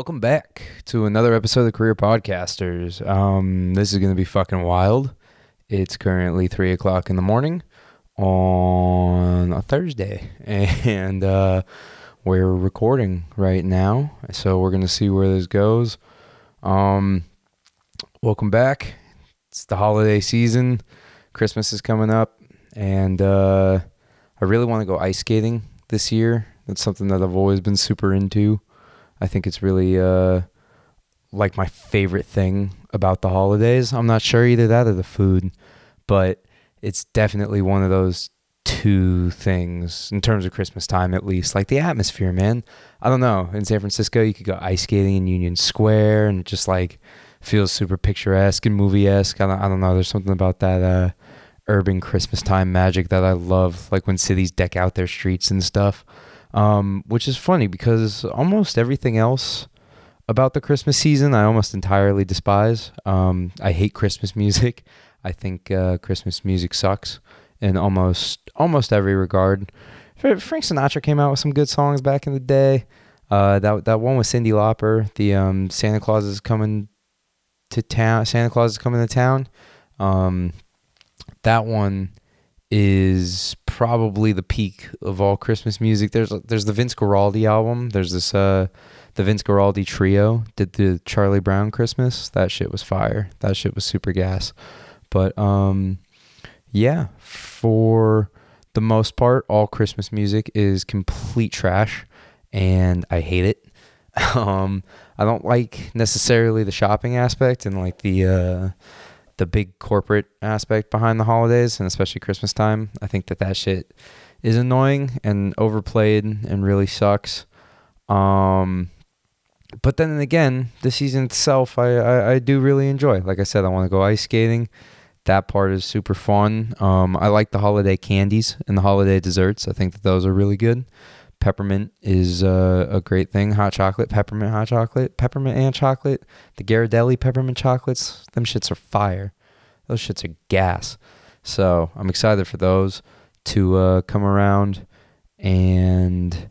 Welcome back to another episode of Career Podcasters. Um, this is going to be fucking wild. It's currently three o'clock in the morning on a Thursday, and uh, we're recording right now. So we're going to see where this goes. Um, welcome back. It's the holiday season. Christmas is coming up, and uh, I really want to go ice skating this year. That's something that I've always been super into. I think it's really uh, like my favorite thing about the holidays. I'm not sure either that or the food, but it's definitely one of those two things in terms of Christmas time, at least. Like the atmosphere, man. I don't know. In San Francisco, you could go ice skating in Union Square, and it just like feels super picturesque and movie esque. I don't, I don't know. There's something about that uh, urban Christmas time magic that I love. Like when cities deck out their streets and stuff um, which is funny because almost everything else about the Christmas season I almost entirely despise. Um, I hate Christmas music. I think uh, Christmas music sucks in almost almost every regard. Frank Sinatra came out with some good songs back in the day. Uh, that that one with Cyndi Lauper, the um, Santa Claus is coming to town. Santa Claus is coming to town. Um, that one is probably the peak of all Christmas music. There's there's the Vince Guaraldi album. There's this uh the Vince Guaraldi trio did the Charlie Brown Christmas. That shit was fire. That shit was super gas. But um yeah, for the most part all Christmas music is complete trash and I hate it. um I don't like necessarily the shopping aspect and like the uh the big corporate aspect behind the holidays and especially Christmas time. I think that that shit is annoying and overplayed and really sucks. Um, but then again, the season itself, I, I, I do really enjoy. Like I said, I want to go ice skating. That part is super fun. Um, I like the holiday candies and the holiday desserts. I think that those are really good. Peppermint is uh, a great thing. Hot chocolate, peppermint hot chocolate, peppermint and chocolate. The Ghirardelli peppermint chocolates, them shits are fire. Those shits are gas. So I'm excited for those to uh, come around. And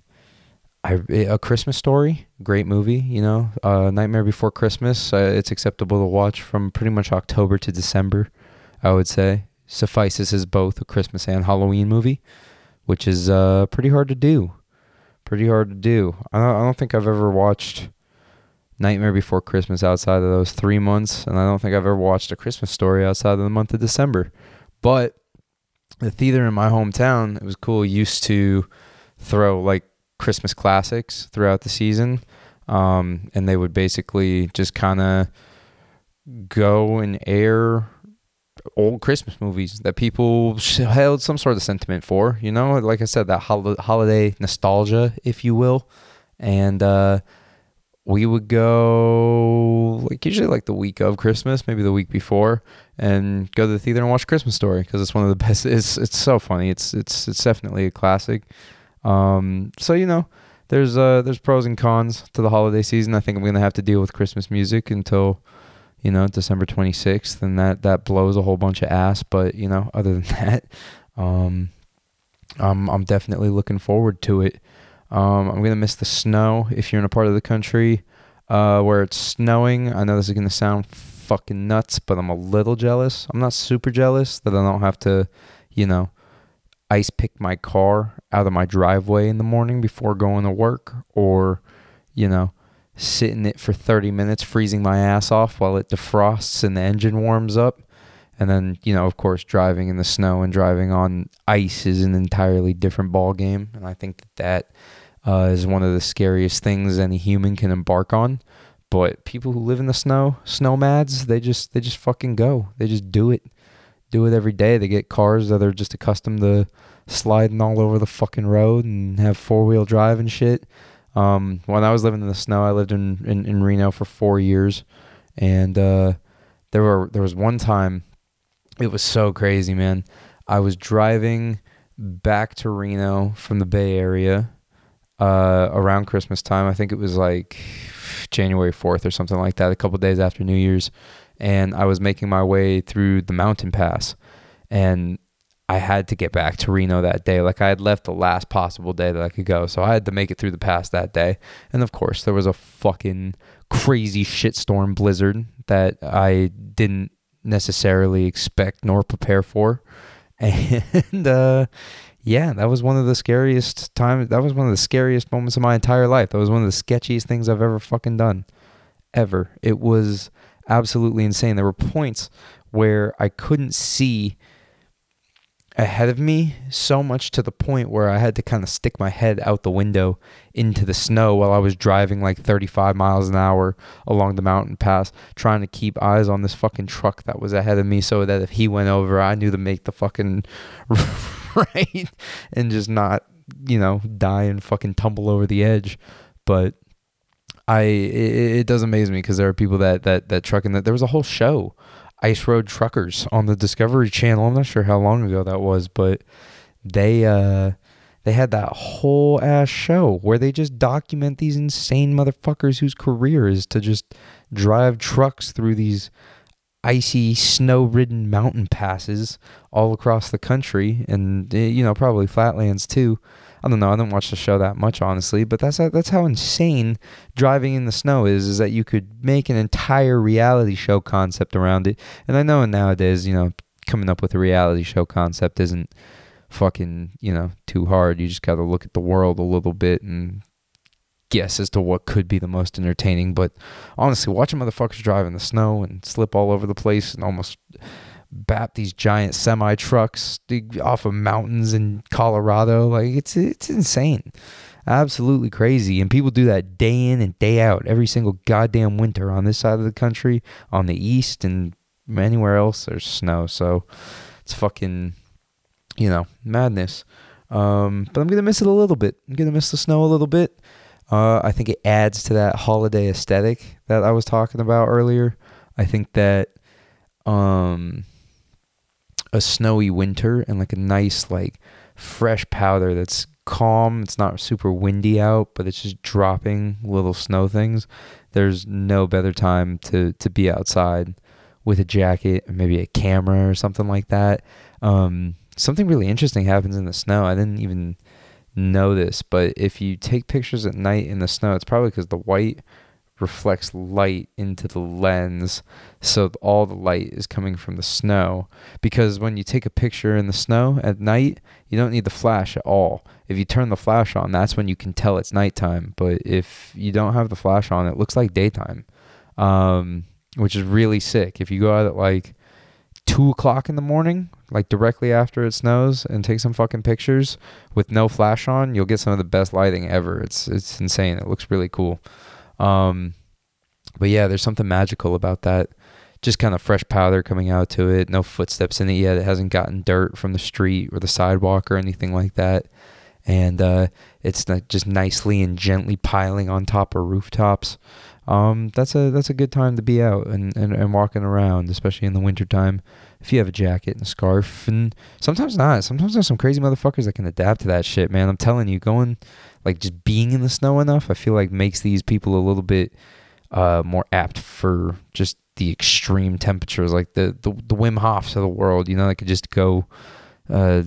I, a Christmas Story, great movie. You know, uh, Nightmare Before Christmas. Uh, it's acceptable to watch from pretty much October to December. I would say suffices as both a Christmas and Halloween movie, which is uh, pretty hard to do pretty hard to do. I don't, I don't think I've ever watched Nightmare Before Christmas outside of those three months, and I don't think I've ever watched a Christmas story outside of the month of December. But the theater in my hometown, it was cool. Used to throw like Christmas classics throughout the season, um, and they would basically just kind of go and air old Christmas movies that people held some sort of sentiment for. You know, like I said, that hol- holiday nostalgia, if you will, and uh, we would go like usually like the week of Christmas, maybe the week before, and go to the theater and watch Christmas Story because it's one of the best. It's it's so funny. It's it's it's definitely a classic. Um, so you know, there's uh there's pros and cons to the holiday season. I think I'm gonna have to deal with Christmas music until you know, December 26th, and that that blows a whole bunch of ass. But you know, other than that, um, I'm I'm definitely looking forward to it. Um, I'm gonna miss the snow if you're in a part of the country uh, where it's snowing. I know this is gonna sound fucking nuts, but I'm a little jealous. I'm not super jealous that I don't have to, you know, ice pick my car out of my driveway in the morning before going to work, or, you know, sit in it for 30 minutes, freezing my ass off while it defrosts and the engine warms up. And then, you know, of course, driving in the snow and driving on ice is an entirely different ball game. And I think that that uh, is one of the scariest things any human can embark on. But people who live in the snow, snowmads, they just they just fucking go. They just do it, do it every day. They get cars that are just accustomed to sliding all over the fucking road and have four wheel drive and shit. Um, when I was living in the snow, I lived in, in, in Reno for four years, and uh, there were there was one time, it was so crazy, man. I was driving back to Reno from the Bay Area uh, around Christmas time. I think it was like January fourth or something like that, a couple days after New Year's, and I was making my way through the mountain pass, and I had to get back to Reno that day. Like I had left the last possible day that I could go. So I had to make it through the pass that day. And of course, there was a fucking crazy shitstorm blizzard that I didn't necessarily expect nor prepare for. And uh, yeah, that was one of the scariest times. That was one of the scariest moments of my entire life. That was one of the sketchiest things I've ever fucking done. Ever. It was absolutely insane. There were points where I couldn't see ahead of me so much to the point where I had to kind of stick my head out the window into the snow while I was driving like 35 miles an hour along the mountain pass, trying to keep eyes on this fucking truck that was ahead of me so that if he went over, I knew to make the fucking right and just not, you know, die and fucking tumble over the edge. But I, it, it does amaze me because there are people that, that, that truck and that there was a whole show Ice Road Truckers on the Discovery Channel. I'm not sure how long ago that was, but they uh they had that whole ass show where they just document these insane motherfuckers whose career is to just drive trucks through these icy snow-ridden mountain passes all across the country and eh, you know probably flatlands too I don't know. I don't watch the show that much, honestly, but that's how, that's how insane driving in the snow is. Is that you could make an entire reality show concept around it. And I know nowadays, you know, coming up with a reality show concept isn't fucking you know too hard. You just got to look at the world a little bit and guess as to what could be the most entertaining. But honestly, watching motherfuckers drive in the snow and slip all over the place and almost bap these giant semi trucks off of mountains in Colorado. Like it's it's insane. Absolutely crazy. And people do that day in and day out every single goddamn winter on this side of the country, on the east and anywhere else there's snow. So it's fucking you know, madness. Um, but I'm gonna miss it a little bit. I'm gonna miss the snow a little bit. Uh, I think it adds to that holiday aesthetic that I was talking about earlier. I think that um, a snowy winter and like a nice like fresh powder that's calm. It's not super windy out, but it's just dropping little snow things. There's no better time to to be outside with a jacket, and maybe a camera or something like that. Um, something really interesting happens in the snow. I didn't even know this, but if you take pictures at night in the snow, it's probably because the white reflects light into the lens so all the light is coming from the snow. Because when you take a picture in the snow at night you don't need the flash at all. If you turn the flash on that's when you can tell it's nighttime. But if you don't have the flash on it looks like daytime um, which is really sick. If you go out at like two o'clock in the morning like directly after it snows and take some fucking pictures with no flash on you'll get some of the best lighting ever. It's it's insane. It looks really cool um, but yeah, there's something magical about that. Just kind of fresh powder coming out to it. No footsteps in it yet. It hasn't gotten dirt from the street or the sidewalk or anything like that. And uh, it's just nicely and gently piling on top of rooftops. Um, that's a that's a good time to be out and, and, and walking around, especially in the wintertime. If you have a jacket and a scarf, and sometimes not. Sometimes there's some crazy motherfuckers that can adapt to that shit, man. I'm telling you, going like just being in the snow enough, I feel like makes these people a little bit uh, more apt for just the extreme temperatures, like the the, the Wim Hofs of the world. You know, they could just go uh,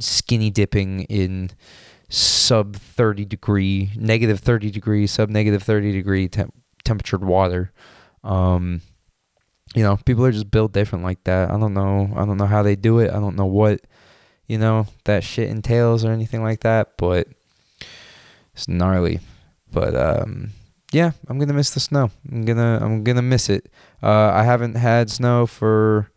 skinny dipping in sub 30 degree, negative 30 degree, sub negative 30 degree temp- temperatured water. Um, you know, people are just built different like that. I don't know. I don't know how they do it. I don't know what, you know, that shit entails or anything like that, but it's gnarly. But um, yeah, I'm gonna miss the snow. I'm gonna I'm gonna miss it. Uh, I haven't had snow for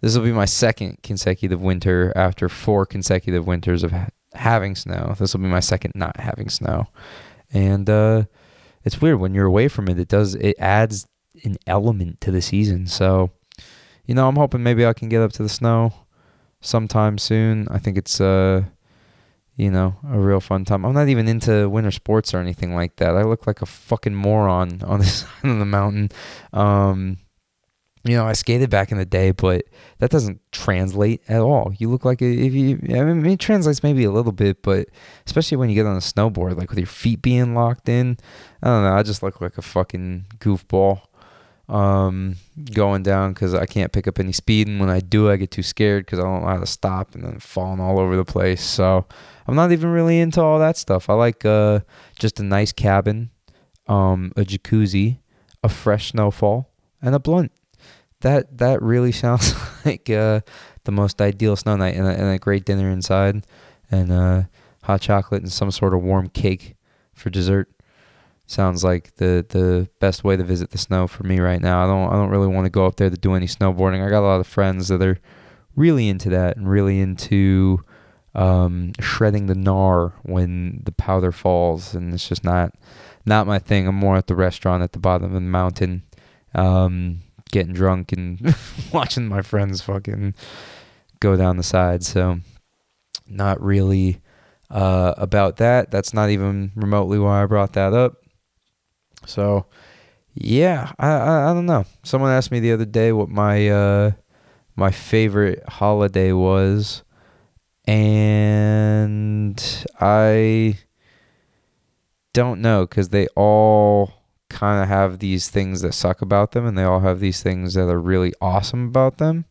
this will be my second consecutive winter after four consecutive winters of ha- having snow. This will be my second not having snow, and uh, it's weird when you're away from it. It does it adds an element to the season. So, you know, I'm hoping maybe I can get up to the snow sometime soon. I think it's uh you know, a real fun time. I'm not even into winter sports or anything like that. I look like a fucking moron on this side of the mountain. Um, you know, I skated back in the day, but that doesn't translate at all. You look like if you, I mean, it translates maybe a little bit, but especially when you get on a snowboard, like with your feet being locked in, I don't know. I just look like a fucking goofball. um, going down because I can't pick up any speed, and when I do, I get too scared because I don't know how to stop and then falling all over the place. So I'm not even really into all that stuff. I like uh, just a nice cabin, um, a jacuzzi, a fresh snowfall, and a blunt. That that really sounds like uh, the most ideal snow night, and a, and a great dinner inside, and uh, hot chocolate and some sort of warm cake for dessert sounds like the the best way to visit the snow for me right now. I don't I don't really want to go up there to do any snowboarding. I got a lot of friends that are really into that and really into um, shredding the gnar when the powder falls, and it's just not not my thing. I'm more at the restaurant at the bottom of the mountain, um, getting drunk and watching my friends fucking go down the side. So not really uh, about that. That's not even remotely why I brought that up. So, yeah, I, I, I don't know. Someone asked me the other day what my uh, my favorite holiday was, and I don't know because they all kind of have these things that suck about them, and they all have these things that are really awesome about them.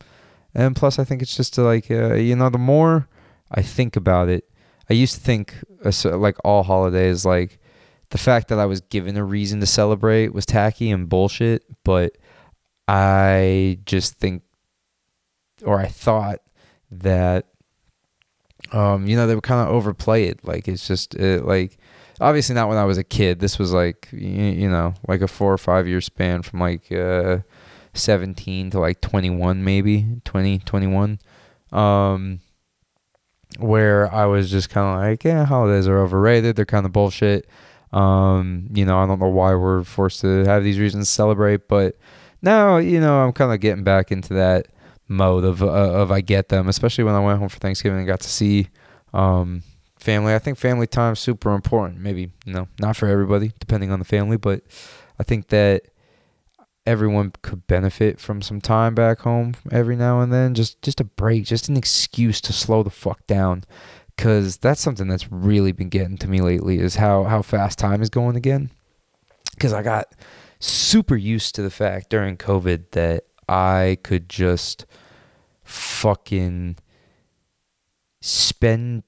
And plus, I think it's just to like uh, you know, the more I think about it, I used to think uh, like all holidays like the fact that I was given a reason to celebrate was tacky and bullshit, but I just think or I thought that um you know they were kind of overplay it like it's just it, like obviously not when I was a kid. This was like you, know like a 4 or 5 year span from like uh 17 to like 21 maybe 20 21 um where I was just kind of like yeah holidays are overrated. They're kind of bullshit. Um, you know, I don't know why we're forced to have these reasons to celebrate, but now, you know, I'm kind of getting back into that mode of uh, of I get them, especially when I went home for Thanksgiving and got to see um, family. I think family time is super important. Maybe you know, not for everybody, depending on the family, but I think that everyone could benefit from some time back home every now and then. Just just a break, just an excuse to slow the fuck down because that's something that's really been getting to me lately is how how fast time is going again because i got super used to the fact during covid that i could just fucking spend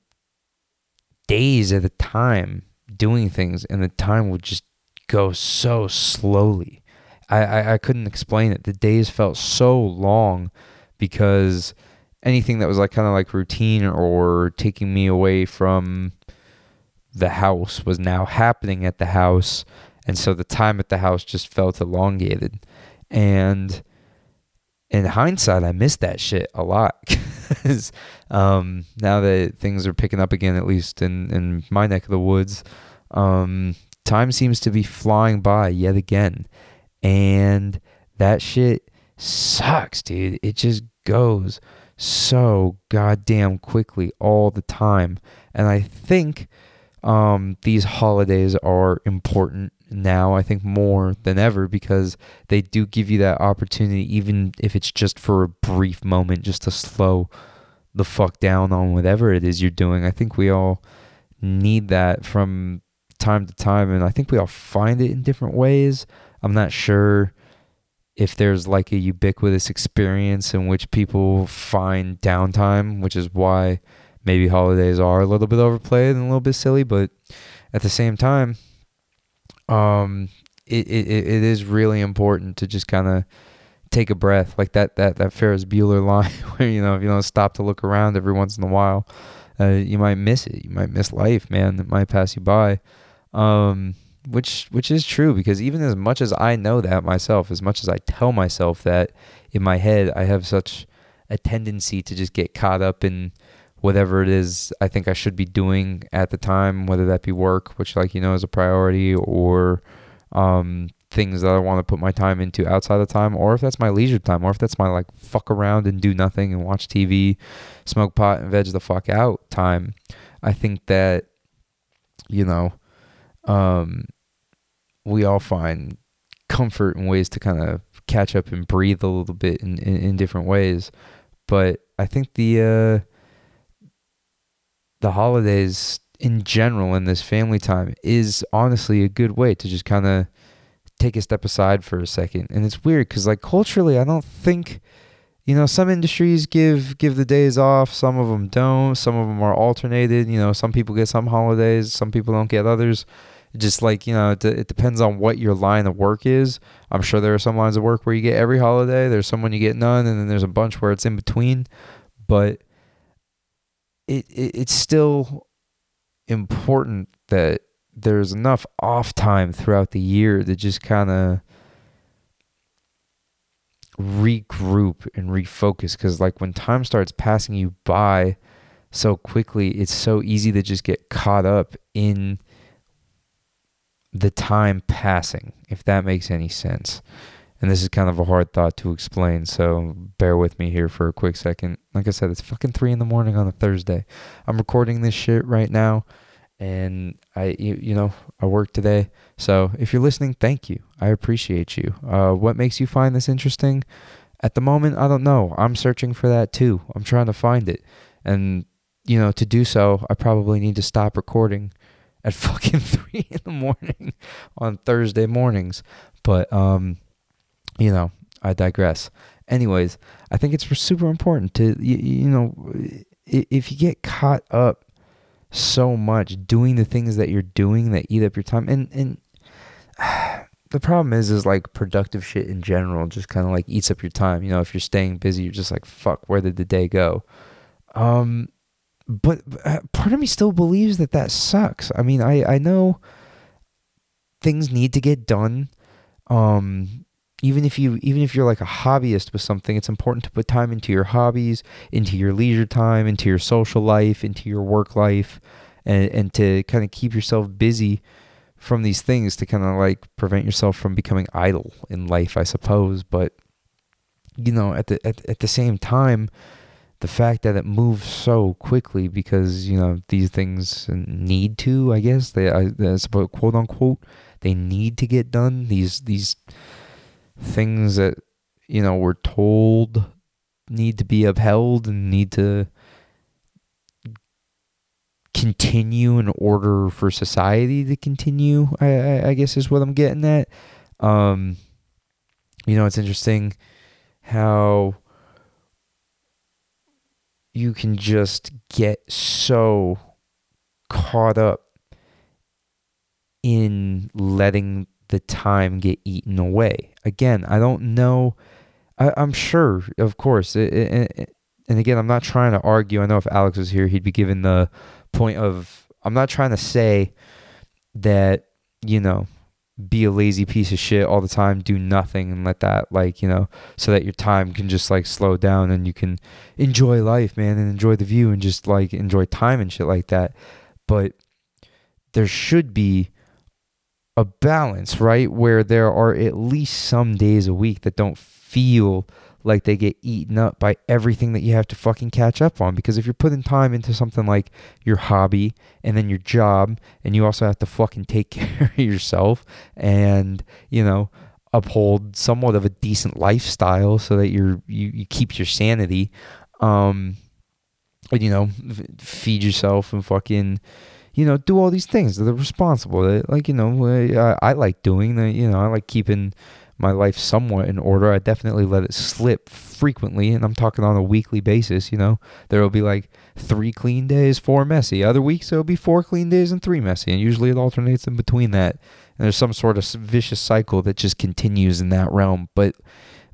days at a time doing things and the time would just go so slowly. I, I, I couldn't explain it. The days felt so long because anything that was like kind of like routine or taking me away from the house was now happening at the house and so the time at the house just felt elongated. And in hindsight i missed that shit a lot because um, now that things are picking up again at least in, in my neck of the woods um, time seems to be flying by yet again and that shit sucks dude it just goes so goddamn quickly all the time. And I think um, these holidays are important now, I think more than ever, because they do give you that opportunity, even if it's just for a brief moment, just to slow the fuck down on whatever it is you're doing. I think we all need that from time to time, and I think we all find it in different ways. I'm not sure if there's like a ubiquitous experience in which people find downtime, which is why maybe holidays are a little bit overplayed and a little bit silly, but at the same time, um, it, it, it is really important to just kind of take a breath, like that that that Ferris Bueller line, where you know if you don't stop to look around every once in a while, uh, you might miss it. You might miss life, man. It might pass you by. Um, which which is true because even as much as I know that myself, as much as I tell myself that in my head, I have such a tendency to just get caught up in whatever it is I think I should be doing at the time, whether that be work, which like you know is a priority, or um, things that I want to put my time into outside of time, or if that's my leisure time, or if that's my like fuck around and do nothing and watch TV, smoke pot and veg the fuck out time. I think that you know um, we all find comfort and ways to kind of catch up and breathe a little bit in, in, in different ways. But I think the uh, the holidays in general and this family time is honestly a good way to just kind of take a step aside for a second. And it's weird because like culturally, I don't think you know some industries give give the days off some of them don't some of them are alternated you know some people get some holidays some people don't get others. Just like you know it, it depends on what your line of work is. I'm sure there are some lines of work where you get every holiday there's some when you get none and then there's a bunch where it's in between. But it, it it's still important that there's enough off time throughout the year to just kind of regroup and refocus. Because like when time starts passing you by so quickly it's so easy to just get caught up in the time passing if that makes any sense and this is kind of a hard thought to explain so bear with me here for a quick second like i said it's fucking three in the morning on a thursday i'm recording this shit right now and I, you, you know, I work today. So if you're listening, thank you. I appreciate you. Uh, what makes you find this interesting? At the moment, I don't know. I'm searching for that too. I'm trying to find it. And, you know, to do so, I probably need to stop recording at fucking three in the morning on Thursday mornings. But, um, you know, I digress. Anyways, I think it's super important to, you, you know, if you get caught up so much doing the things that you're doing that eat up your time and and the problem is is like productive shit in general just kind of like eats up your time. You know if you're staying busy you're just like fuck where did the day go? Um but uh, part of me still believes that that sucks. I mean i i know things need to get done um even if you even if you're like a hobbyist with something it's important to put time into your hobbies into your leisure time into your social life into your work life and and to kind of keep yourself busy from these things to kind of like prevent yourself from becoming idle in life i suppose. But you know at the at, at the same time the fact that it moves so quickly because you know these things need to i guess they i suppose quote unquote they need to get done. These these things that you know we're told need to be upheld and need to continue in order for society to continue i i, I guess is what i'm getting at. Um you know it's interesting how you can just get so caught up in letting the time get eaten away. Again, I don't know. I, am sure, of course. It, it, it, and again, I'm not trying to argue. I know if Alex was here, he'd be given the point of. I'm not trying to say that, you know, be a lazy piece of shit all the time, do nothing and let that, like, you know, so that your time can just like slow down and you can enjoy life, man, and enjoy the view and just like enjoy time and shit like that. But there should be a balance, right? Where there are at least some days a week that don't feel like they get eaten up by everything that you have to fucking catch up on. Because if you're putting time into something like your hobby and then your job, and you also have to fucking take care of yourself and, you know, uphold somewhat of a decent lifestyle so that you're you, you keep your sanity um and you know feed yourself and fucking you know, do all these things They're responsible. like, you know, I, I like doing, that. you know, I like keeping my life somewhat in order. I definitely let it slip frequently, and I'm talking on a weekly basis. You know, there will be like three clean days, four messy. Other weeks there'll be four clean days and three messy, and usually it alternates in between that. And there's some sort of vicious cycle that just continues in that realm. But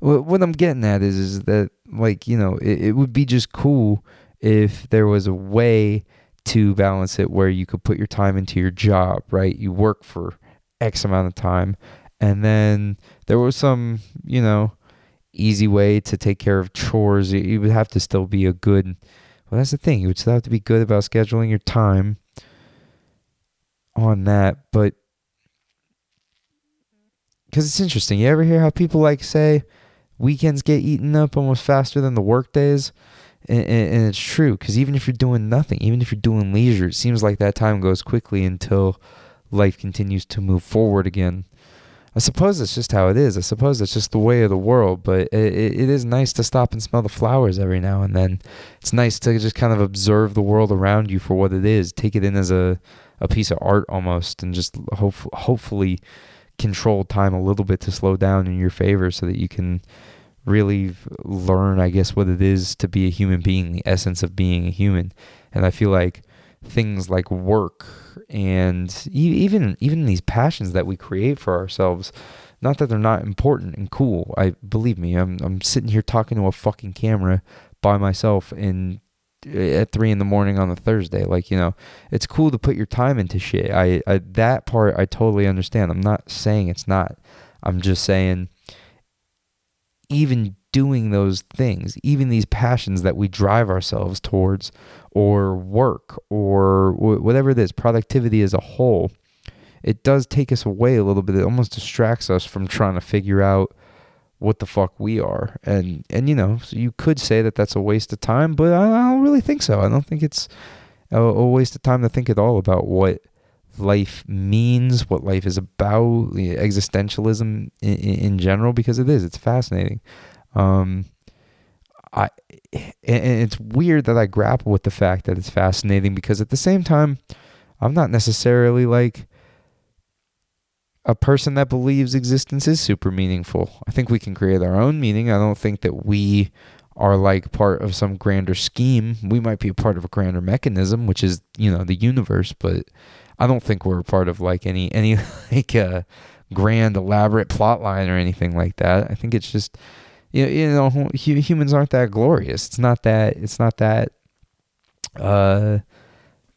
what I'm getting at is, is that like you know, it, it would be just cool if there was a way to balance it where you could put your time into your job, right? You work for X amount of time. And then there was some, you know, easy way to take care of chores. You would have to still be a good, well, that's the thing. You would still have to be good about scheduling your time on that. But because it's interesting. You ever hear how people like say weekends get eaten up almost faster than the work days? And, and, it's true because even if you're doing nothing, even if you're doing leisure, it seems like that time goes quickly until life continues to move forward again. I suppose that's just how it is. I suppose that's just the way of the world. But it, it is nice to stop and smell the flowers every now and then. It's nice to just kind of observe the world around you for what it is. Take it in as a, a piece of art almost, and just hope, hopefully control time a little bit to slow down in your favor so that you can really learn, I guess, what it is to be a human being, the essence of being a human. And I feel like things like work and even even these passions that we create for ourselves, not that they're not important and cool. I believe me, I'm I'm sitting here talking to a fucking camera by myself in eh, at three in the morning on a Thursday. Like, you know, it's cool to put your time into shit. I, I that part I totally understand. I'm not saying it's not. I'm just saying even doing those things, even these passions that we drive ourselves towards, or work, or whatever it is, productivity as a whole, it does take us away a little bit. It almost distracts us from trying to figure out what the fuck we are. And and you know, so you could say that that's a waste of time, but I, don't really think so. I don't think it's a, waste of time to think at all about what life means, what life is about, existentialism in, in general, because it is. It's fascinating. Um, I and it's weird that I grapple with the fact that it's fascinating because at the same time, I'm not necessarily like a person that believes existence is super meaningful. I think we can create our own meaning. I don't think that we are like part of some grander scheme. We might be a part of a grander mechanism, which is, you know, the universe, but I don't think we're part of like any any like uh, grand elaborate plot line or anything like that. I think it's just you, you know humans aren't that glorious. It's not that it's not that uh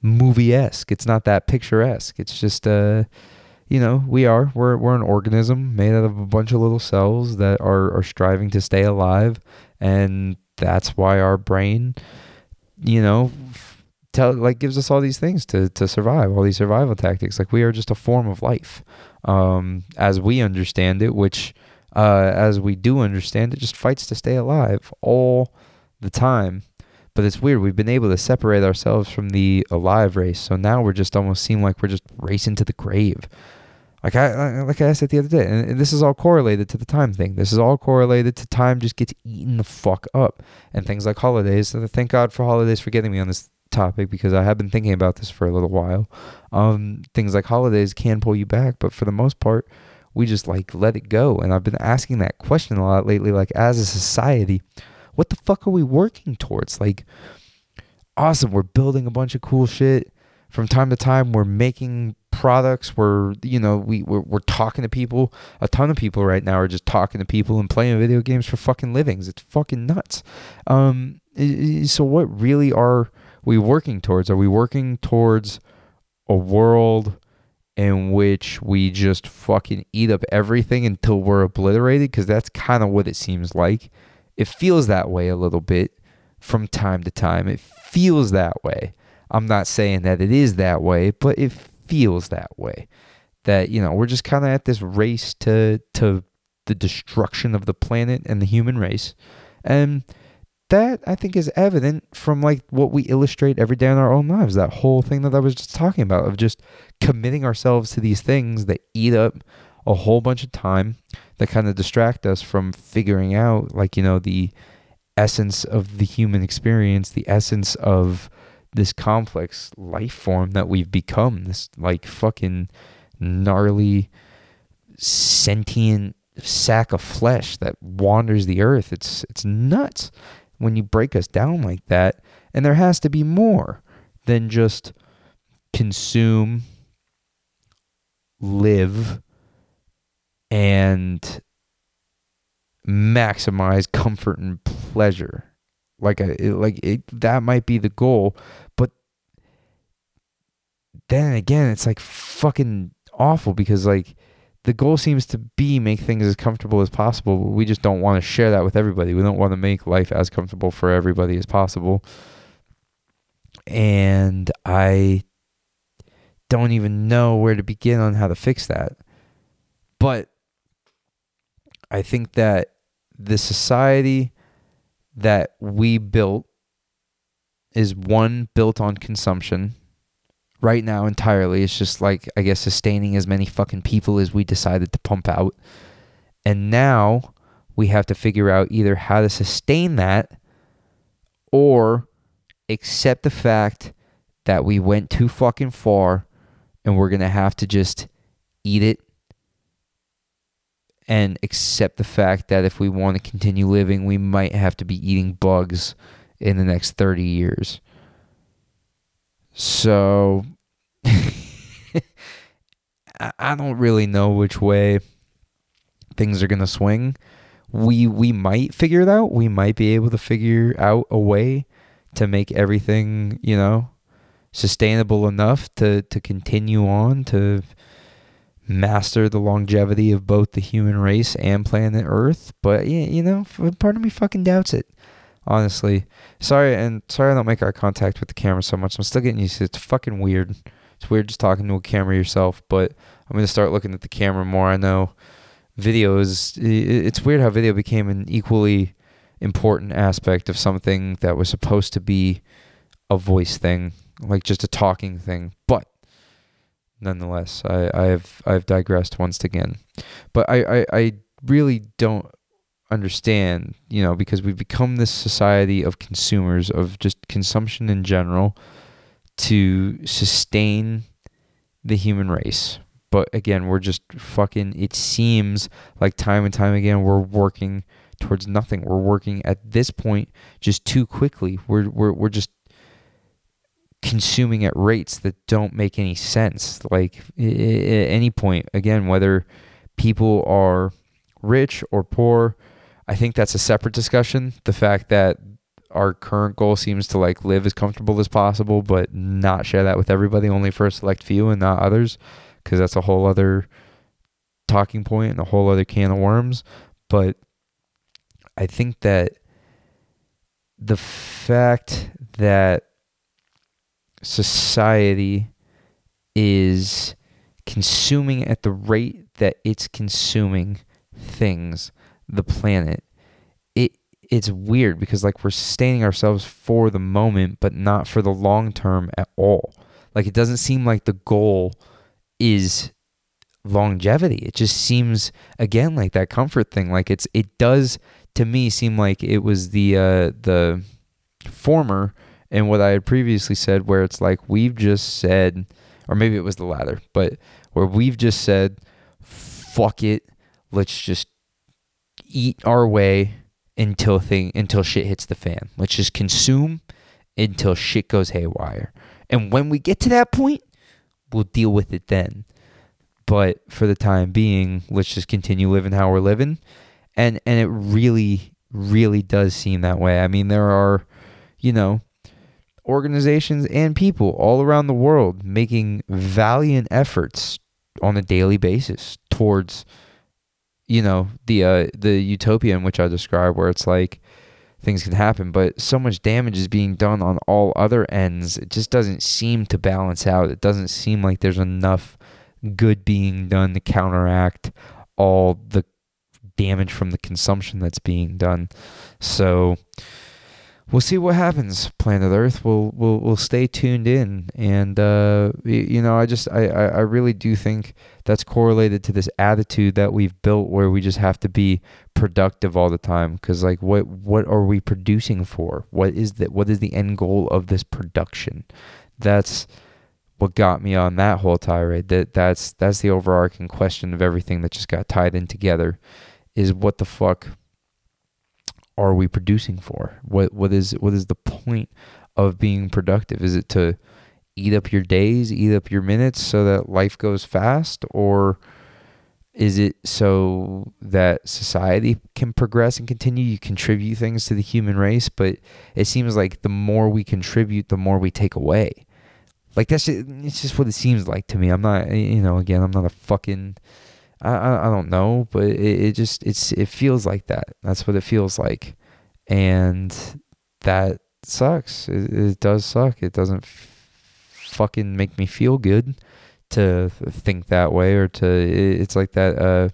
movie-esque. It's not that picturesque. It's just uh you know, we are. We're we're an organism made out of a bunch of little cells that are are striving to stay alive, and that's why our brain, you know, tell like gives us all these things to to survive, all these survival tactics. Like we are just a form of life, um, as we understand it, which, uh, as we do understand it, just fights to stay alive all the time. But it's weird. We've been able to separate ourselves from the alive race, so now we're just almost seem like we're just racing to the grave. Like I like I said the other day, and this is all correlated to the time thing. This is all correlated to time just gets eaten the fuck up, and things like holidays. So thank God for holidays for getting me on this topic because I have been thinking about this for a little while. Um, things like holidays can pull you back, but for the most part, we just like let it go. And I've been asking that question a lot lately. Like as a society, what the fuck are we working towards? Like, awesome, we're building a bunch of cool shit. From time to time, we're making products We're, you know we we're, we're, talking to people a ton of people right now are just talking to people and playing video games for fucking livings it's fucking nuts um so what really are we working towards? Are we working towards a world in which we just fucking eat up everything until we're obliterated? Because that's kind of what it seems like. It feels that way a little bit from time to time. It feels that way. I'm not saying that it is that way but it feels that way. That you know we're just kind of at this race to to the destruction of the planet and the human race, and that I think is evident from like what we illustrate every day in our own lives. That whole thing that I was just talking about of just committing ourselves to these things that eat up a whole bunch of time that kind of distract us from figuring out like you know the essence of the human experience, the essence of this complex life form that we've become this like fucking gnarly sentient sack of flesh that wanders the earth it's it's nuts when you break us down like that and there has to be more than just consume live and maximize comfort and pleasure. Like a like it, that might be the goal, but then again, it's like fucking awful because like the goal seems to be make things as comfortable as possible. But we just don't want to share that with everybody. We don't want to make life as comfortable for everybody as possible. And I don't even know where to begin on how to fix that. But I think that the society that we built is one built on consumption right now entirely. It's just like, I guess, sustaining as many fucking people as we decided to pump out. And now we have to figure out either how to sustain that or accept the fact that we went too fucking far and we're going to have to just eat it and accept the fact that if we want to continue living, we might have to be eating bugs in the next 30 years. So I don't really know which way things are going to swing. We we might figure it out. We might be able to figure out a way to make everything, you know, sustainable enough to to continue on to master the longevity of both the human race and planet Earth. But you know, part of me fucking doubts it. Honestly, sorry, and sorry I don't make eye contact with the camera so much. I'm still getting used to it. It's fucking weird. It's weird just talking to a camera yourself, but I'm gonna start looking at the camera more. I know video is. It's weird how video became an equally important aspect of something that was supposed to be a voice thing, like just a talking thing. But nonetheless, I, I've I've digressed once again. But I, I, I really don't understand, you know, because we've become this society of consumers of just consumption in general to sustain the human race. But again, we're just fucking it seems like time and time again we're working towards nothing. We're working at this point just too quickly. We're we're we're just consuming at rates that don't make any sense. Like at any point, again, whether people are rich or poor, I think that's a separate discussion. The fact that our current goal seems to like live as comfortable as possible, but not share that with everybody, only for a select few and not others, because that's a whole other talking point and a whole other can of worms. But I think that the fact that society is consuming at the rate that it's consuming things, the planet, it it's weird because like we're sustaining ourselves for the moment but not for the long term at all. Like it doesn't seem like the goal is longevity. It just seems again like that comfort thing. Like it's it does to me seem like it was the uh the former and what I had previously said, where it's like we've just said, or maybe it was the latter, but where we've just said, fuck it, let's just eat our way until thing until shit hits the fan. Let's just consume until shit goes haywire. And when we get to that point, we'll deal with it then. But for the time being, let's just continue living how we're living. And and it really really does seem that way. I mean, there are, you know, organizations and people all around the world making valiant efforts on a daily basis towards you know the uh, the utopia in which I describe where it's like things can happen but so much damage is being done on all other ends. It just doesn't seem to balance out. It doesn't seem like there's enough good being done to counteract all the damage from the consumption that's being done. So we'll see what happens, planet Earth. We'll we'll we'll stay tuned in, and uh, you know, I just I I really do think that's correlated to this attitude that we've built, where we just have to be productive all the time. Because like, what what are we producing for? What is the what is the end goal of this production? That's what got me on that whole tirade. That that's that's the overarching question of everything that just got tied in together. Is what the fuck are we producing for? What what is what is the point of being productive? Is it to eat up your days, eat up your minutes so that life goes fast or is it so that society can progress and continue you contribute things to the human race but it seems like the more we contribute the more we take away like that's just, it's just what it seems like to me i'm not you know again i'm not a fucking I, I, don't know, but it, it just it's it feels like that. That's what it feels like, and that sucks. It, it does suck. It doesn't f- fucking make me feel good to think that way or to. It, it's like that. Uh,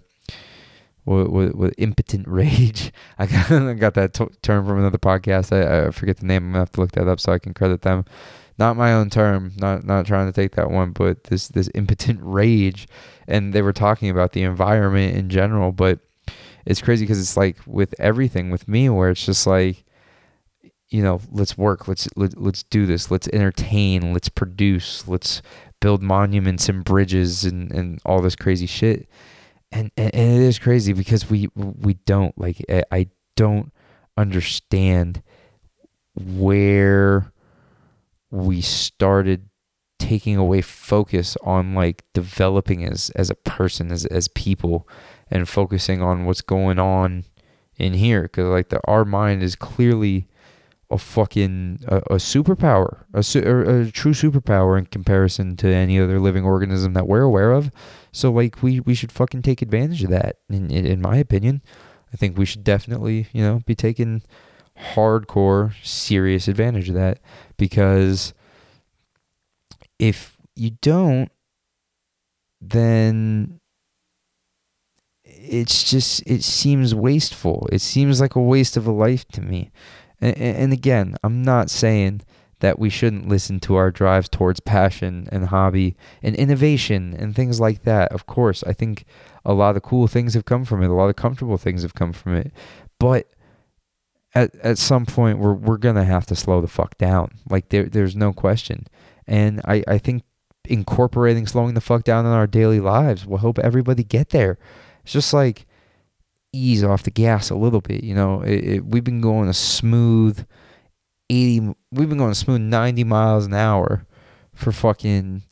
with, with, with impotent rage. I got I got that t- term from another podcast. I, I forget the name. I'm gonna have to look that up so I can credit them not my own term, not not trying to take that one, but this this impotent rage, and they were talking about the environment in general, but it's crazy because it's like with everything with me where it's just like you know let's work let's let, let's do this let's entertain let's produce let's build monuments and bridges and and all this crazy shit. And, and and it is crazy because we we don't like I don't understand where we started taking away focus on like developing as as a person as as people and focusing on what's going on in here. Because like the our mind is clearly a fucking a, a superpower a, a, er, a true superpower in comparison to any other living organism that we're aware of. So like we we should fucking take advantage of that in, in my opinion. I think we should definitely you know be taking hardcore serious advantage of that because if you don't, then it's just it seems wasteful. It seems like a waste of a life to me. And, and again, I'm not saying that we shouldn't listen to our drives towards passion and hobby and innovation and things like that. Of course, I think a lot of cool things have come from it. A lot of comfortable things have come from it. But at at some point we're we're gonna have to slow the fuck down. Like there there's no question. And I, I think incorporating slowing the fuck down in our daily lives will help everybody get there. It's just like ease off the gas a little bit. You know, it, it, we've been going a smooth 80, we've been going a smooth 90 miles an hour for fucking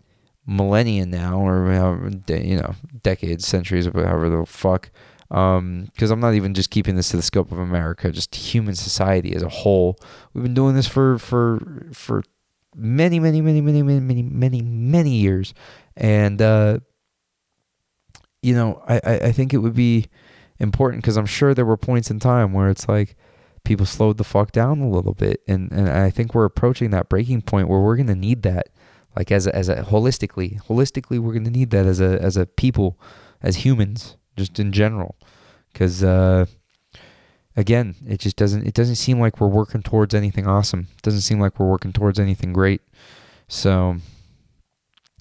millennia now, or you know, decades, centuries, or whatever the fuck. Um, because I'm not even just keeping this to the scope of America, just human society as a whole. We've been doing this for for for many, many, many, many, many, many, many, many years. And, uh, you know, I, I think it would be important because I'm sure there were points in time where it's like people slowed the fuck down a little bit. And, and I think we're approaching that breaking point where we're going to need that. Like as a, as a holistically, holistically, we're going to need that as a, as a people, as humans, just in general. Cause, uh, again, it just doesn't it doesn't seem like we're working towards anything awesome. It doesn't seem like we're working towards anything great. So,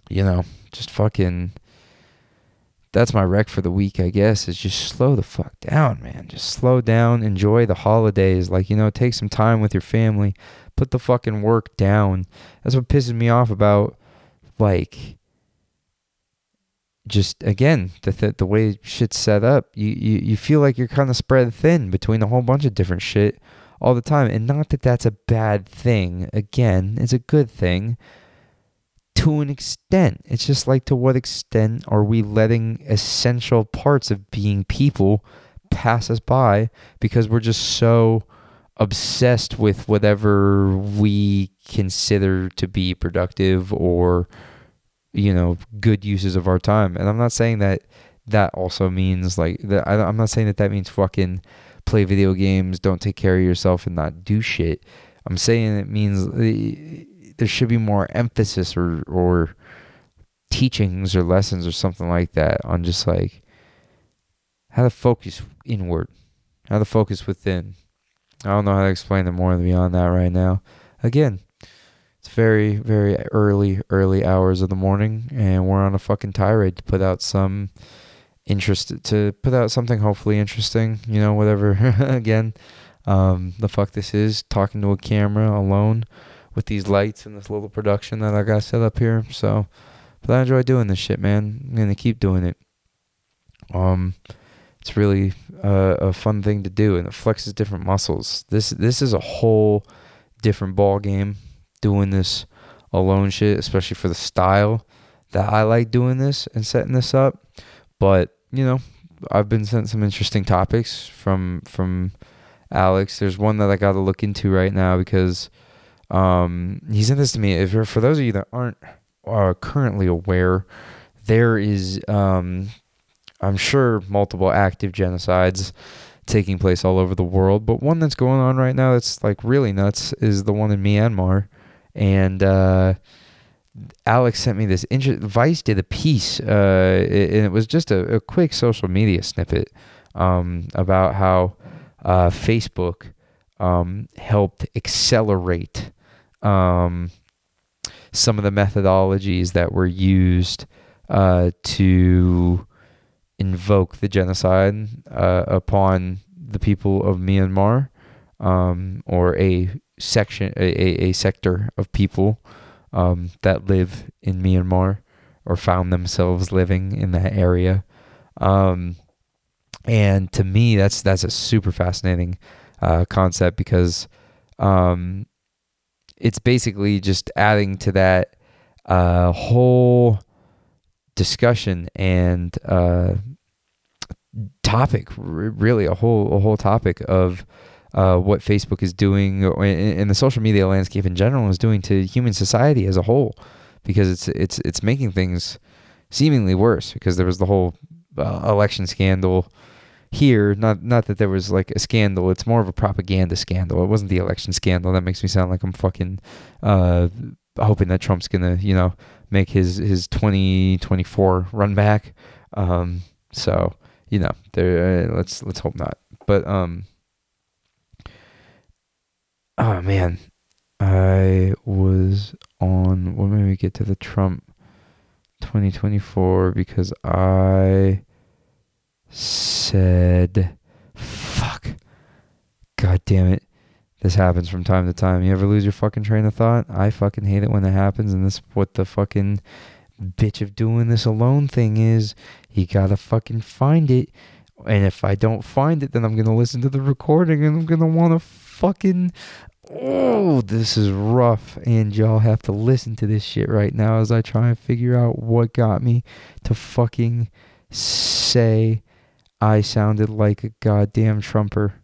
you know, just fucking that's my rec for the week, I guess, is just slow the fuck down, man. Just slow down, enjoy the holidays. Like, you know, take some time with your family, put the fucking work down. That's what pisses me off about like just again the th- the way shit's set up, you, you you feel like you're kind of spread thin between a whole bunch of different shit all the time, and not that that's a bad thing. Again, it's a good thing to an extent. It's just like to what extent are we letting essential parts of being people pass us by because we're just so obsessed with whatever we consider to be productive or you know good uses of our time. And i'm not saying that that also means like that I, i'm not saying that that means fucking play video games don't take care of yourself and not do shit. I'm saying it means uh, there should be more emphasis or or teachings or lessons or something like that on just like how to focus inward how to focus within. I don't know how to explain it more beyond that right now. Again very, very early, early hours of the morning, and we're on a fucking tirade to put out some interest to put out something hopefully interesting. You know, whatever. Again, um, the fuck this is talking to a camera alone with these lights and this little production that I got set up here. So, but I enjoy doing this shit, man. I'm gonna keep doing it. Um, it's really a fun thing to do, and it flexes different muscles. This this is a whole different ball game doing this alone shit, especially for the style that I like doing this and setting this up. But, you know, I've been sent some interesting topics from from Alex. There's one that I got to look into right now because um, he sent this to me. If for those of you that aren't uh, currently aware, there is um, I'm sure multiple active genocides taking place all over the world, but one that's going on right now that's like really nuts is the one in Myanmar and uh, Alex sent me this. Inter- Vice did a piece, uh, and it was just a, a quick social media snippet um, about how uh, Facebook um, helped accelerate um, some of the methodologies that were used uh, to invoke the genocide uh, upon the people of Myanmar, um, or a section, a, a, sector of people um, that live in Myanmar or found themselves living in that area. Um, and to me, that's that's a super fascinating uh, concept because um, it's basically just adding to that uh, whole discussion and uh, topic, really a whole a whole topic of uh, what Facebook is doing and the social media landscape in general is doing to human society as a whole, because it's it's it's making things seemingly worse. Because there was the whole uh, election scandal here. Not not that there was like a scandal. It's more of a propaganda scandal. It wasn't the election scandal. That makes me sound like I'm fucking uh, hoping that Trump's gonna you know make his his 2024 run back. Um, so you know, there. Uh, let's let's hope not. But um, oh man, I was on. When did we get to the Trump 2024? Because I said, "Fuck, god damn it." This happens from time to time. You ever lose your fucking train of thought? I fucking hate it when that happens, and this what the fucking bitch of doing this alone thing is. You gotta fucking find it. And if I don't find it, then I'm gonna listen to the recording and I'm gonna wanna fucking. Oh, this is rough. And y'all have to listen to this shit right now as I try and figure out what got me to fucking say I sounded like a goddamn Trumper.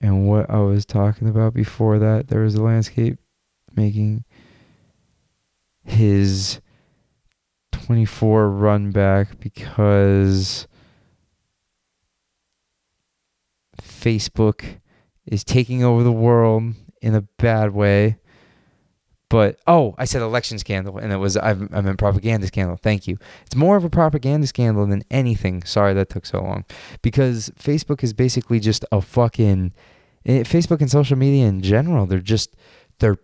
And what I was talking about before that, there was a landscape making his 24 run back because Facebook is taking over the world in a bad way. But oh, I said election scandal, and it was I, I meant propaganda scandal. Thank you. It's more of a propaganda scandal than anything. Sorry that took so long, because Facebook is basically just a fucking eh, Facebook and social media in general. They're just they're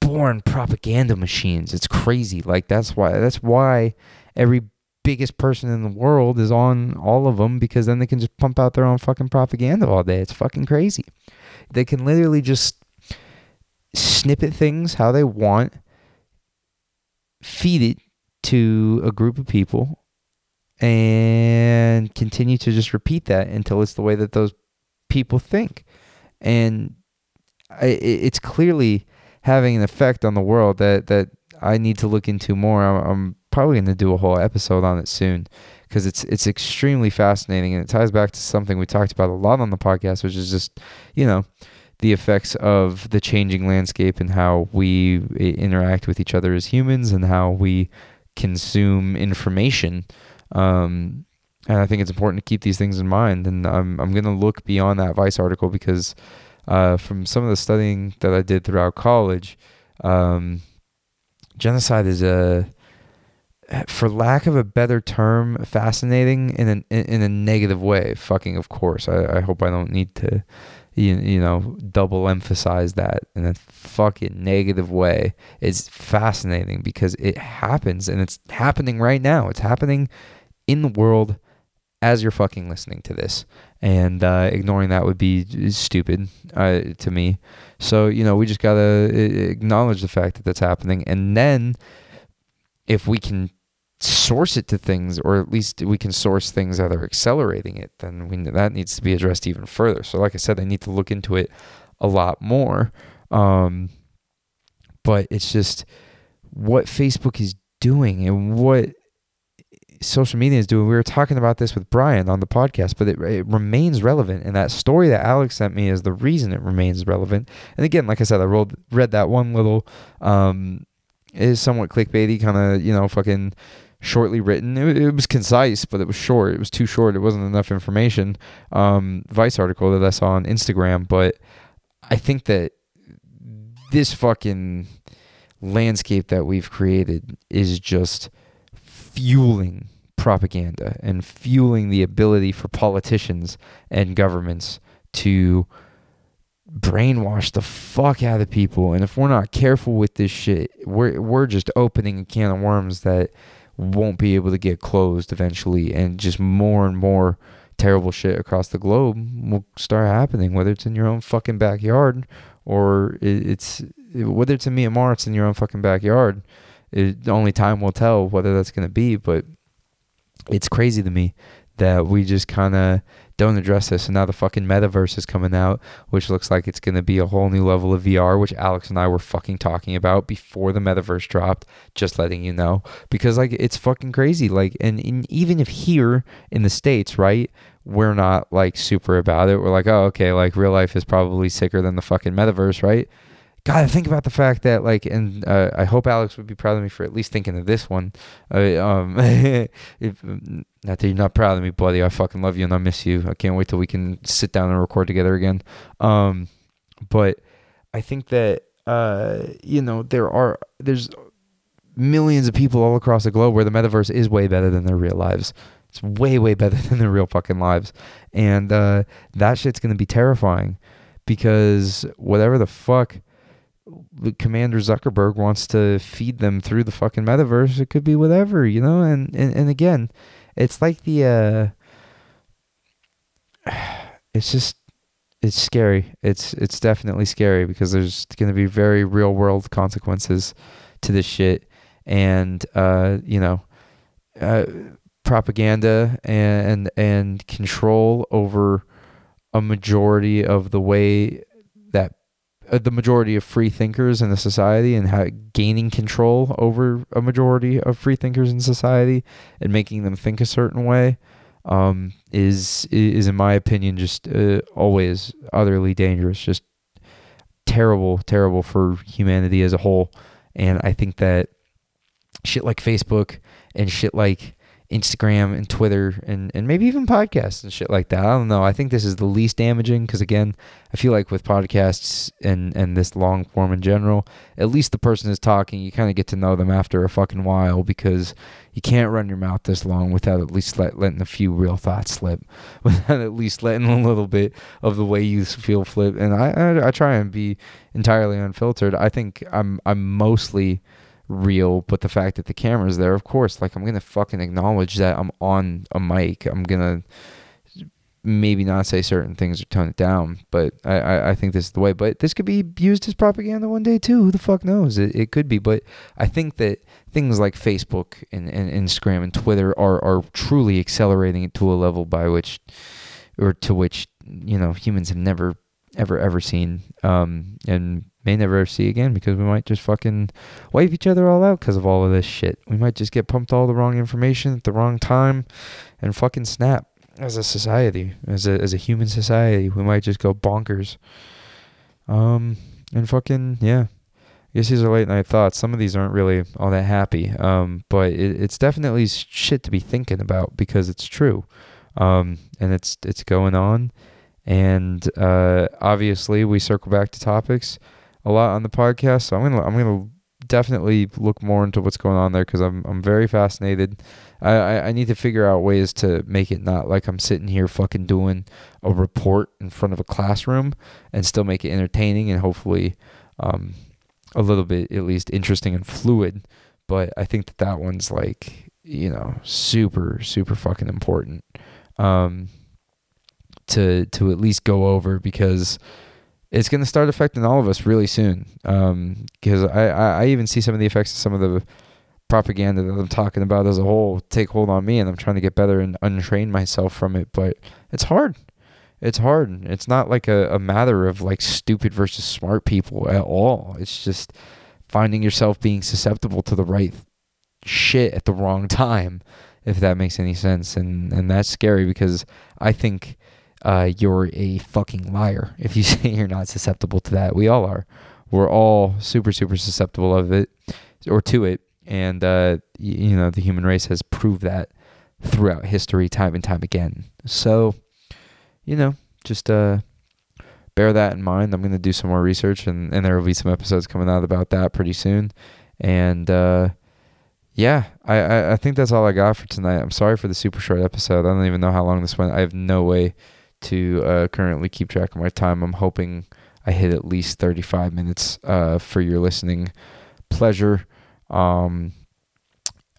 born propaganda machines. It's crazy. Like that's why that's why every biggest person in the world is on all of them because then they can just pump out their own fucking propaganda all day. It's fucking crazy. They can literally just snippet things how they want, feed it to a group of people and continue to just repeat that until it's the way that those people think. And it's clearly having an effect on the world that that I need to look into more. I'm, I'm probably going to do a whole episode on it soon because it's it's extremely fascinating and it ties back to something we talked about a lot on the podcast, which is just you know the effects of the changing landscape and how we interact with each other as humans and how we consume information. Um, and I think it's important to keep these things in mind. And I'm I'm going to look beyond that Vice article because uh, from some of the studying that I did throughout college, um, genocide is a, for lack of a better term, fascinating in a in a negative way. Fucking, of course. I, I hope I don't need to, you, you know, double emphasize that in a fucking negative way. It's fascinating because it happens and it's happening right now. It's happening in the world as you're fucking listening to this. And uh, ignoring that would be stupid uh, to me. So, you know, we just got to acknowledge the fact that that's happening. And then if we can source it to things, or at least we can source things that are accelerating it, then we, that needs to be addressed even further. So, like I said, I need to look into it a lot more. Um, but it's just what Facebook is doing and what social media is doing. We were talking about this with Brian on the podcast, but it, it remains relevant. And that story that Alex sent me is the reason it remains relevant. And again, like I said, I rolled, read that one little, um, is somewhat clickbaity, kind of, you know, fucking shortly written. It, it, was concise, but it was short. It was too short. It wasn't enough information. Um, Vice article that I saw on Instagram, but I think that this fucking landscape that we've created is just fueling propaganda and fueling the ability for politicians and governments to brainwash the fuck out of people. And if we're not careful with this shit, we're we're just opening a can of worms that won't be able to get closed eventually and just more and more terrible shit across the globe will start happening whether it's in your own fucking backyard or it's whether it's in Myanmar it's in your own fucking backyard. It, only time will tell whether that's going to be, but it's crazy to me that we just kind of don't address this. And now the fucking metaverse is coming out, which looks like it's going to be a whole new level of VR, which Alex and I were fucking talking about before the metaverse dropped. Just letting you know, because like it's fucking crazy. Like, and, and even if here in the states, right, we're not like super about it. We're like, oh, okay, like real life is probably sicker than the fucking metaverse, right? God, I think about the fact that like, and uh, I hope Alex would be proud of me for at least thinking of this one. Uh, um, if not that you're not proud of me, buddy, I fucking love you and I miss you. I can't wait till we can sit down and record together again. Um, but I think that uh, you know there are there's millions of people all across the globe where the metaverse is way better than their real lives. It's way way better than their real fucking lives, and uh, that shit's gonna be terrifying because whatever the fuck Commander Zuckerberg wants to feed them through the fucking metaverse. It could be whatever, you know. And and, and again, it's like the uh, it's just it's scary. It's it's definitely scary because there's going to be very real world consequences to this shit, and uh, you know, uh, propaganda and and control over a majority of the way the majority of free thinkers in the society and how gaining control over a majority of free thinkers in society and making them think a certain way um, is is in my opinion just uh, always utterly dangerous just terrible terrible for humanity as a whole. And i think that shit like facebook and shit like Instagram and Twitter and, and maybe even podcasts and shit like that. I don't know. I think this is the least damaging because again, I feel like with podcasts and, and this long form in general, at least the person is talking, you kind of get to know them after a fucking while because you can't run your mouth this long without at least let, letting a few real thoughts slip, without at least letting a little bit of the way you feel flip. And I, I, I try and be entirely unfiltered. I think I'm I'm mostly real, but the fact that the camera's there, of course, like I'm gonna fucking acknowledge that I'm on a mic. I'm gonna maybe not say certain things or tone it down, but I, I, I, think this is the way. But this could be used as propaganda one day too. Who the fuck knows? It, it could be. But I think that things like Facebook and, and Instagram and Twitter are, are truly accelerating it to a level by which, or to which, you know, humans have never, ever, ever seen. Um, and may never see again because we might just fucking wipe each other all out because of all of this shit. We might just get pumped all the wrong information at the wrong time and fucking snap as a society, as a as a human society. We might just go bonkers. Um and fucking yeah. I guess these are late night thoughts. Some of these aren't really all that happy. Um, but it, it's definitely shit to be thinking about because it's true. Um, and it's it's going on. And uh, obviously, we circle back to topics a lot on the podcast. So I'm gonna I'm gonna definitely look more into what's going on there because I'm I'm very fascinated. I, I, I need to figure out ways to make it not like I'm sitting here fucking doing a report in front of a classroom and still make it entertaining and hopefully um, a little bit at least interesting and fluid. But I think that that one's like you know super super fucking important um, to to at least go over because it's going to start affecting all of us really soon. Because um, I, I, even see some of the effects of some of the propaganda that I'm talking about as a whole take hold on me, and I'm trying to get better and untrain myself from it. But it's hard. It's hard. It's not like a, a matter of like stupid versus smart people at all. It's just finding yourself being susceptible to the right shit at the wrong time, if that makes any sense. And and that's scary because I think uh, you're a fucking liar if you say you're not susceptible to that. We all are. We're all super, super susceptible of it or to it. And, uh, you, know, the human race has proved that throughout history, time and time again. So, you know, just uh, bear that in mind. I'm going to do some more research, and, and there will be some episodes coming out about that pretty soon. And, uh, yeah, I, I, I think that's all I got for tonight. I'm sorry for the super short episode. I don't even know how long this went. I have no way to uh, currently keep track of my time. I'm hoping I hit at least 35 minutes uh, for your listening pleasure. Um,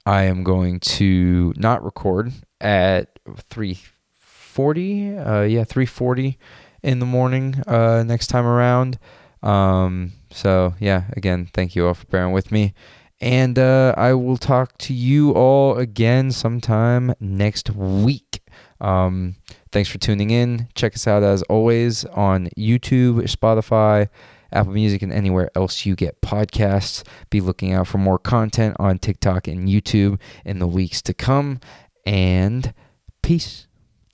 I am going to not record at 3:40. Uh, yeah, 3:40 in the morning uh, next time around. Um, so yeah, again, thank you all for bearing with me. And uh, I will talk to you all again sometime next week. Um, thanks for tuning in. Check us out as always on YouTube, Spotify, Apple Music, and anywhere else you get podcasts. Be looking out for more content on TikTok and YouTube in the weeks to come. And peace.